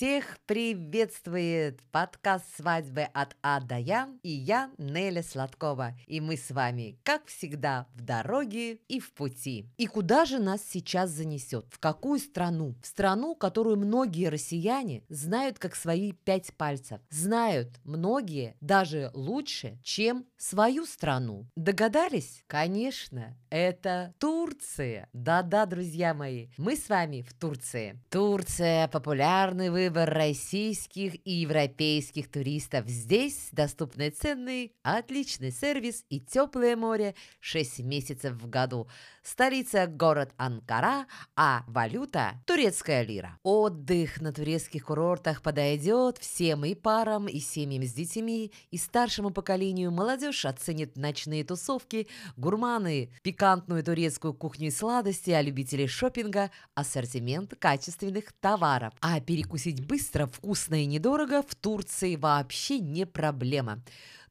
Всех приветствует подкаст «Свадьбы от А до Я» и я, Неля Сладкова. И мы с вами, как всегда, в дороге и в пути. И куда же нас сейчас занесет? В какую страну? В страну, которую многие россияне знают как свои пять пальцев. Знают многие даже лучше, чем свою страну. Догадались? Конечно, это Турция. Да-да, друзья мои, мы с вами в Турции. Турция – популярный выбор российских и европейских туристов. Здесь доступны цены, отличный сервис и теплое море 6 месяцев в году. Столица – город Анкара, а валюта – турецкая лира. Отдых на турецких курортах подойдет всем и парам, и семьям с детьми, и старшему поколению. Молодежь оценит ночные тусовки, гурманы, пикантную турецкую кухню и сладости, а любители шопинга – ассортимент качественных товаров. А перекусить быстро, вкусно и недорого в Турции вообще не проблема.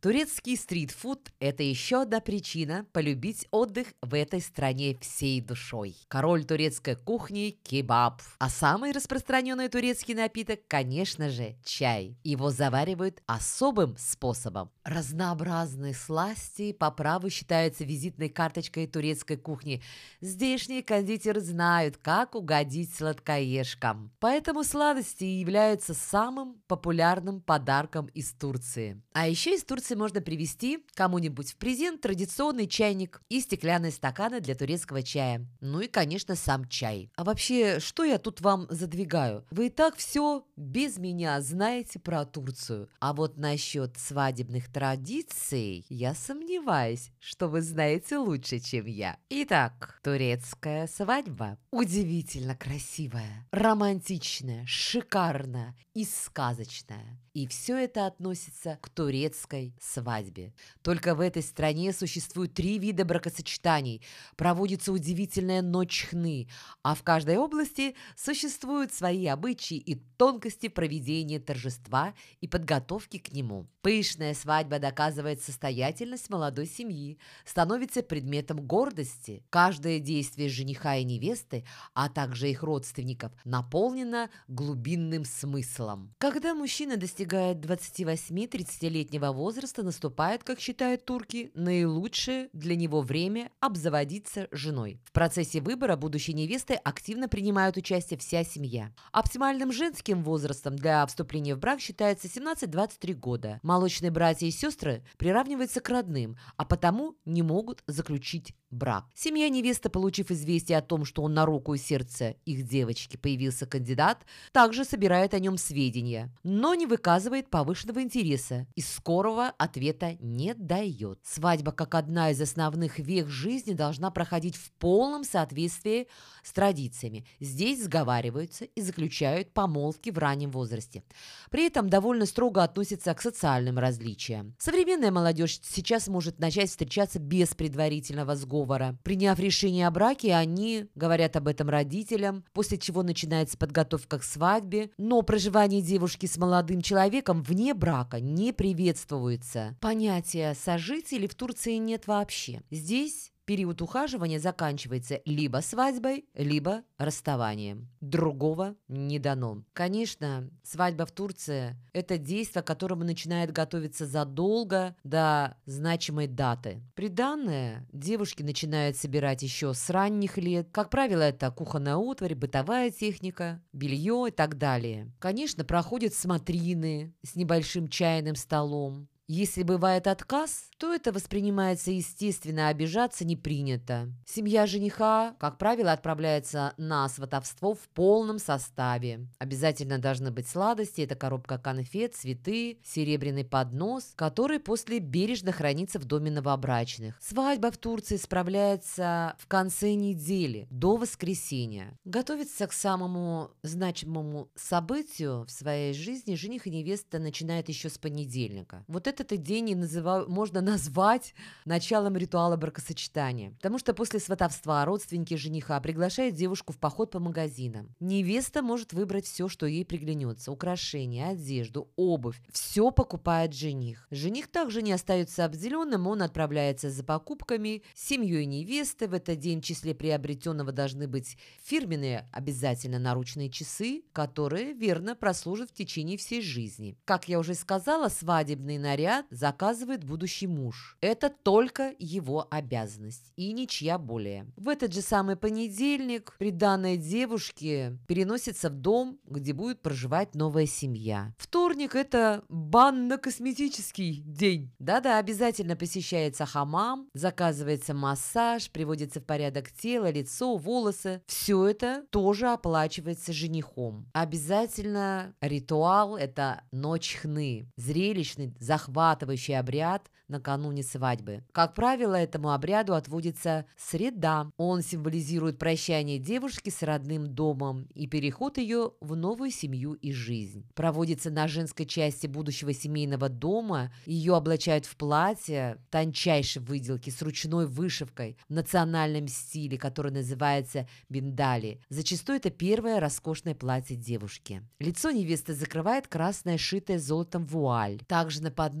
Турецкий стритфуд – это еще одна причина полюбить отдых в этой стране всей душой. Король турецкой кухни – кебаб. А самый распространенный турецкий напиток, конечно же, чай. Его заваривают особым способом. Разнообразные сласти по праву считаются визитной карточкой турецкой кухни. Здешние кондитеры знают, как угодить сладкоежкам. Поэтому сладости являются самым популярным подарком из Турции. А еще из Турции можно привезти кому-нибудь в презент традиционный чайник и стеклянные стаканы для турецкого чая. Ну и, конечно, сам чай. А вообще, что я тут вам задвигаю? Вы и так все без меня знаете про Турцию. А вот насчет свадебных традиций я сомневаюсь, что вы знаете лучше, чем я. Итак, турецкая свадьба. Удивительно красивая, романтичная, шикарная и сказочная. И все это относится к турецкой свадьбе. Только в этой стране существует три вида бракосочетаний. Проводится удивительная ночь хны, а в каждой области существуют свои обычаи и тонкости проведения торжества и подготовки к нему. Пышная свадьба доказывает состоятельность молодой семьи, становится предметом гордости. Каждое действие жениха и невесты, а также их родственников, наполнено глубинным смыслом. Когда мужчина достигает 28-30-летнего возраста, наступает, как считают турки, наилучшее для него время обзаводиться женой. В процессе выбора будущей невесты активно принимают участие вся семья. Оптимальным женским возрастом для вступления в брак считается 17-23 года. Молочные братья и сестры приравниваются к родным, а потому не могут заключить брак. Семья невесты, получив известие о том, что он на руку и сердце их девочки появился кандидат, также собирает о нем сведения, но не выказывает повышенного интереса и скорого ответа не дает. Свадьба, как одна из основных вех жизни, должна проходить в полном соответствии с традициями. Здесь сговариваются и заключают помолвки в раннем возрасте. При этом довольно строго относятся к социальным различиям. Современная молодежь сейчас может начать встречаться без предварительного сговора сговора. Приняв решение о браке, они говорят об этом родителям, после чего начинается подготовка к свадьбе, но проживание девушки с молодым человеком вне брака не приветствуется. Понятия сожителей в Турции нет вообще. Здесь период ухаживания заканчивается либо свадьбой, либо расставанием. Другого не дано. Конечно, свадьба в Турции – это действие, к которому начинает готовиться задолго до значимой даты. Приданное девушки начинают собирать еще с ранних лет. Как правило, это кухонная утварь, бытовая техника, белье и так далее. Конечно, проходят смотрины с небольшим чайным столом. Если бывает отказ, то это воспринимается естественно, а обижаться не принято. Семья жениха, как правило, отправляется на сватовство в полном составе. Обязательно должны быть сладости, это коробка конфет, цветы, серебряный поднос, который после бережно хранится в доме новобрачных. Свадьба в Турции справляется в конце недели, до воскресенья. Готовиться к самому значимому событию в своей жизни жених и невеста начинают еще с понедельника. Вот это этот день и называю, можно назвать началом ритуала бракосочетания. Потому что после сватовства родственники жениха приглашают девушку в поход по магазинам. Невеста может выбрать все, что ей приглянется. Украшения, одежду, обувь. Все покупает жених. Жених также не остается обделенным, он отправляется за покупками. Семьей невесты в этот день в числе приобретенного должны быть фирменные обязательно наручные часы, которые верно прослужат в течение всей жизни. Как я уже сказала, свадебный наряд заказывает будущий муж. Это только его обязанность и ничья более. В этот же самый понедельник приданная девушке переносится в дом, где будет проживать новая семья. Вторник – это банно-косметический день. Да-да, обязательно посещается хамам, заказывается массаж, приводится в порядок тело, лицо, волосы. Все это тоже оплачивается женихом. Обязательно ритуал – это ночь хны, зрелищный, захватывающий обряд накануне свадьбы. Как правило, этому обряду отводится среда. Он символизирует прощание девушки с родным домом и переход ее в новую семью и жизнь. Проводится на женской части будущего семейного дома. Ее облачают в платье тончайшей выделки с ручной вышивкой в национальном стиле, который называется биндали. Зачастую это первое роскошное платье девушки. Лицо невесты закрывает красная шитая золотом вуаль. Также на подносе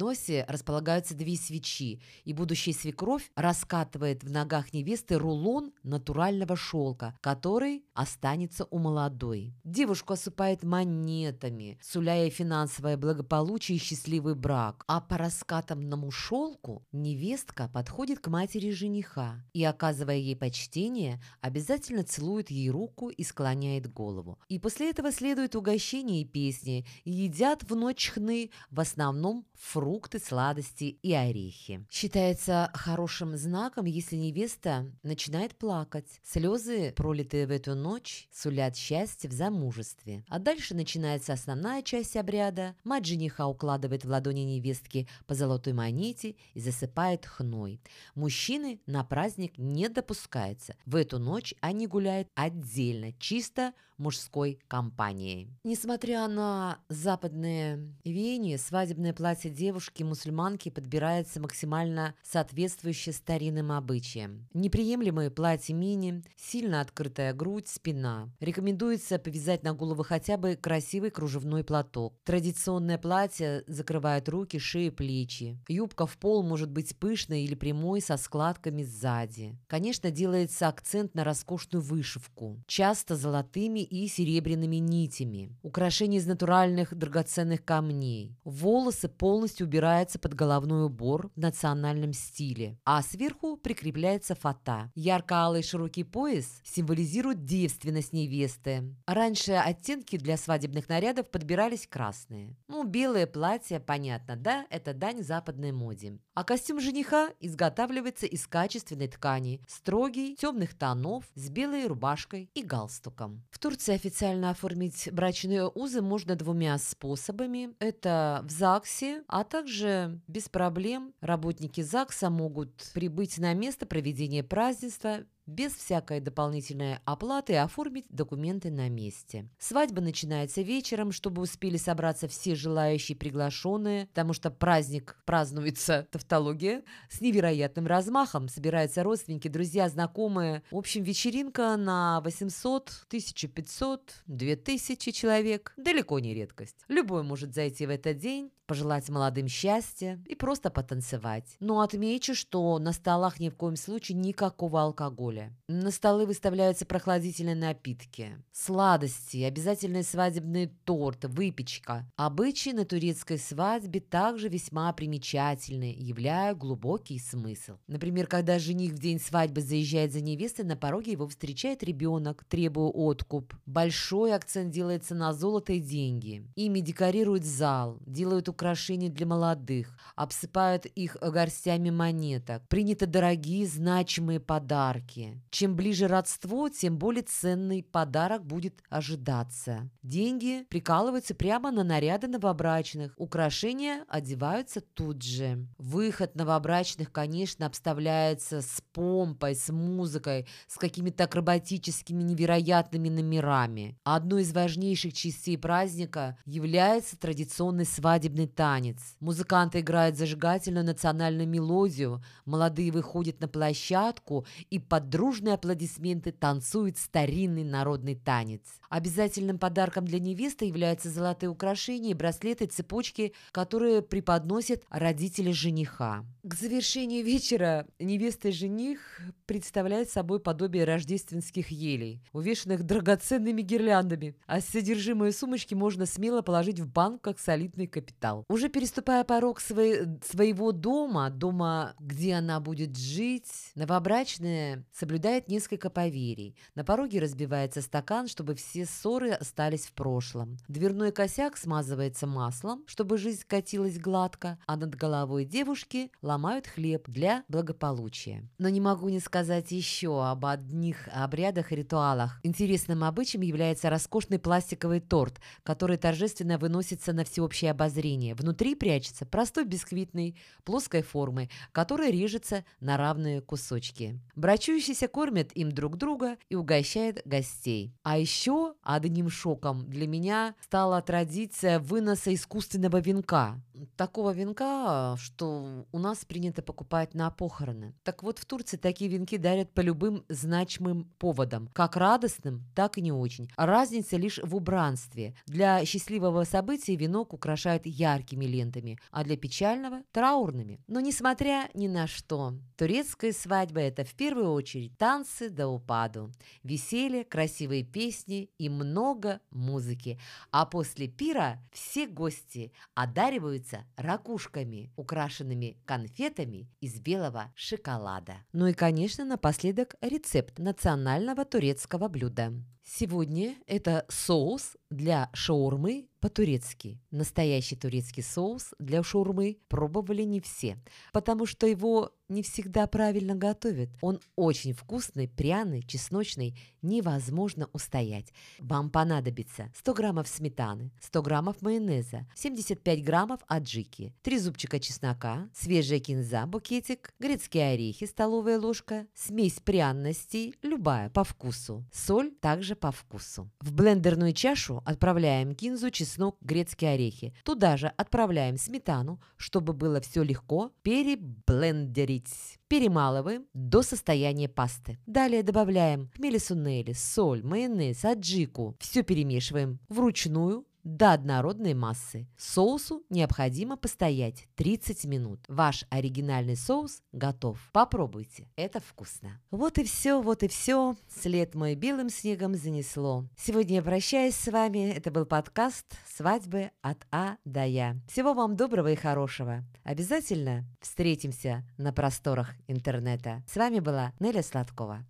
располагаются две свечи, и будущая свекровь раскатывает в ногах невесты рулон натурального шелка, который останется у молодой. Девушку осыпает монетами, суляя финансовое благополучие и счастливый брак. А по раскатанному шелку невестка подходит к матери жениха и, оказывая ей почтение, обязательно целует ей руку и склоняет голову. И после этого следует угощение и песни, и едят в ночь хны в основном фрукты, сладости и орехи. Считается хорошим знаком, если невеста начинает плакать. Слезы, пролитые в эту ночь, сулят счастье в замужестве. А дальше начинается основная часть обряда. Мать жениха укладывает в ладони невестки по золотой монете и засыпает хной. Мужчины на праздник не допускается. В эту ночь они гуляют отдельно, чисто мужской компанией. Несмотря на западные веяния, свадебное платье девушки-мусульманки подбирается максимально соответствующе старинным обычаям. Неприемлемые платья мини, сильно открытая грудь, спина. Рекомендуется повязать на голову хотя бы красивый кружевной платок. Традиционное платье закрывает руки, шею, плечи. Юбка в пол может быть пышной или прямой со складками сзади. Конечно, делается акцент на роскошную вышивку, часто золотыми и серебряными нитями. Украшения из натуральных драгоценных камней. Волосы полностью убираются под головной убор в национальном стиле, а сверху прикрепляется фата. Ярко-алый широкий пояс символизирует девственность невесты. Раньше оттенки для свадебных нарядов подбирались красные. Ну, белое платье, понятно, да, это дань западной моде. А костюм жениха изготавливается из качественной ткани, строгий, темных тонов, с белой рубашкой и галстуком. В Турции официально оформить брачные узы можно двумя способами. Это в ЗАГСе, а также без проблем работники ЗАГСа могут прибыть на место проведения празднества без всякой дополнительной оплаты оформить документы на месте. Свадьба начинается вечером, чтобы успели собраться все желающие приглашенные, потому что праздник празднуется, тавтология, с невероятным размахом. Собираются родственники, друзья, знакомые. В общем, вечеринка на 800, 1500, 2000 человек. Далеко не редкость. Любой может зайти в этот день, пожелать молодым счастья и просто потанцевать. Но отмечу, что на столах ни в коем случае никакого алкоголя. На столы выставляются прохладительные напитки, сладости, обязательный свадебный торт, выпечка. Обычаи на турецкой свадьбе также весьма примечательны, являя глубокий смысл. Например, когда жених в день свадьбы заезжает за невестой, на пороге его встречает ребенок, требуя откуп. Большой акцент делается на золото и деньги. Ими декорируют зал, делают украшения для молодых, обсыпают их горстями монеток. Приняты дорогие значимые подарки. Заранее. Чем ближе родство, тем более ценный подарок будет ожидаться. Деньги прикалываются прямо на наряды новобрачных. Украшения одеваются тут же. Выход новобрачных, конечно, обставляется с помпой, с музыкой, с какими-то акробатическими невероятными номерами. Одной из важнейших частей праздника является традиционный свадебный танец. Музыканты играют зажигательную национальную мелодию, молодые выходят на площадку и под дружные аплодисменты танцуют старинный народный танец. Обязательным подарком для невесты являются золотые украшения, браслеты, цепочки, которые преподносят родители жениха. К завершению вечера невеста и жених представляют собой подобие рождественских елей, увешанных драгоценными гирляндами, а содержимое сумочки можно смело положить в банк как солидный капитал. Уже переступая порог своей, своего дома, дома, где она будет жить, новобрачная соблюдает несколько поверий. На пороге разбивается стакан, чтобы все ссоры остались в прошлом. Дверной косяк смазывается маслом, чтобы жизнь катилась гладко, а над головой девушки ломают хлеб для благополучия. Но не могу не сказать еще об одних обрядах и ритуалах. Интересным обычаем является роскошный пластиковый торт, который торжественно выносится на всеобщее обозрение. Внутри прячется простой бисквитный, плоской формы, который режется на равные кусочки. Брачующиеся кормят им друг друга и угощают гостей. А еще одним шоком для меня стала традиция выноса искусственного венка. Такого венка, что у нас принято покупать на похороны. Так вот, в Турции такие венки дарят по любым значимым поводам, как радостным, так и не очень. Разница лишь в убранстве. Для счастливого события венок украшают яркими лентами, а для печального – траурными. Но несмотря ни на что, турецкая свадьба – это в первую очередь танцы до упаду, веселье, красивые песни и много музыки. А после пира все гости одариваются ракушками, украшенными конфетами из белого шоколада. Ну и, конечно, напоследок рецепт национального турецкого блюда. Сегодня это соус для шаурмы по-турецки. Настоящий турецкий соус для шаурмы пробовали не все, потому что его не всегда правильно готовят. Он очень вкусный, пряный, чесночный, невозможно устоять. Вам понадобится 100 граммов сметаны, 100 граммов майонеза, 75 граммов аджики, 3 зубчика чеснока, свежая кинза, букетик, грецкие орехи, столовая ложка, смесь пряностей, любая по вкусу, соль также по вкусу. В блендерную чашу отправляем кинзу, чеснок, грецкие орехи. Туда же отправляем сметану, чтобы было все легко переблендерить. Перемалываем до состояния пасты. Далее добавляем хмели-сунели, соль, майонез, аджику. Все перемешиваем вручную до однородной массы. Соусу необходимо постоять 30 минут. Ваш оригинальный соус готов. Попробуйте, это вкусно. Вот и все, вот и все. След мой белым снегом занесло. Сегодня я прощаюсь с вами. Это был подкаст «Свадьбы от А до Я». Всего вам доброго и хорошего. Обязательно встретимся на просторах интернета. С вами была Неля Сладкова.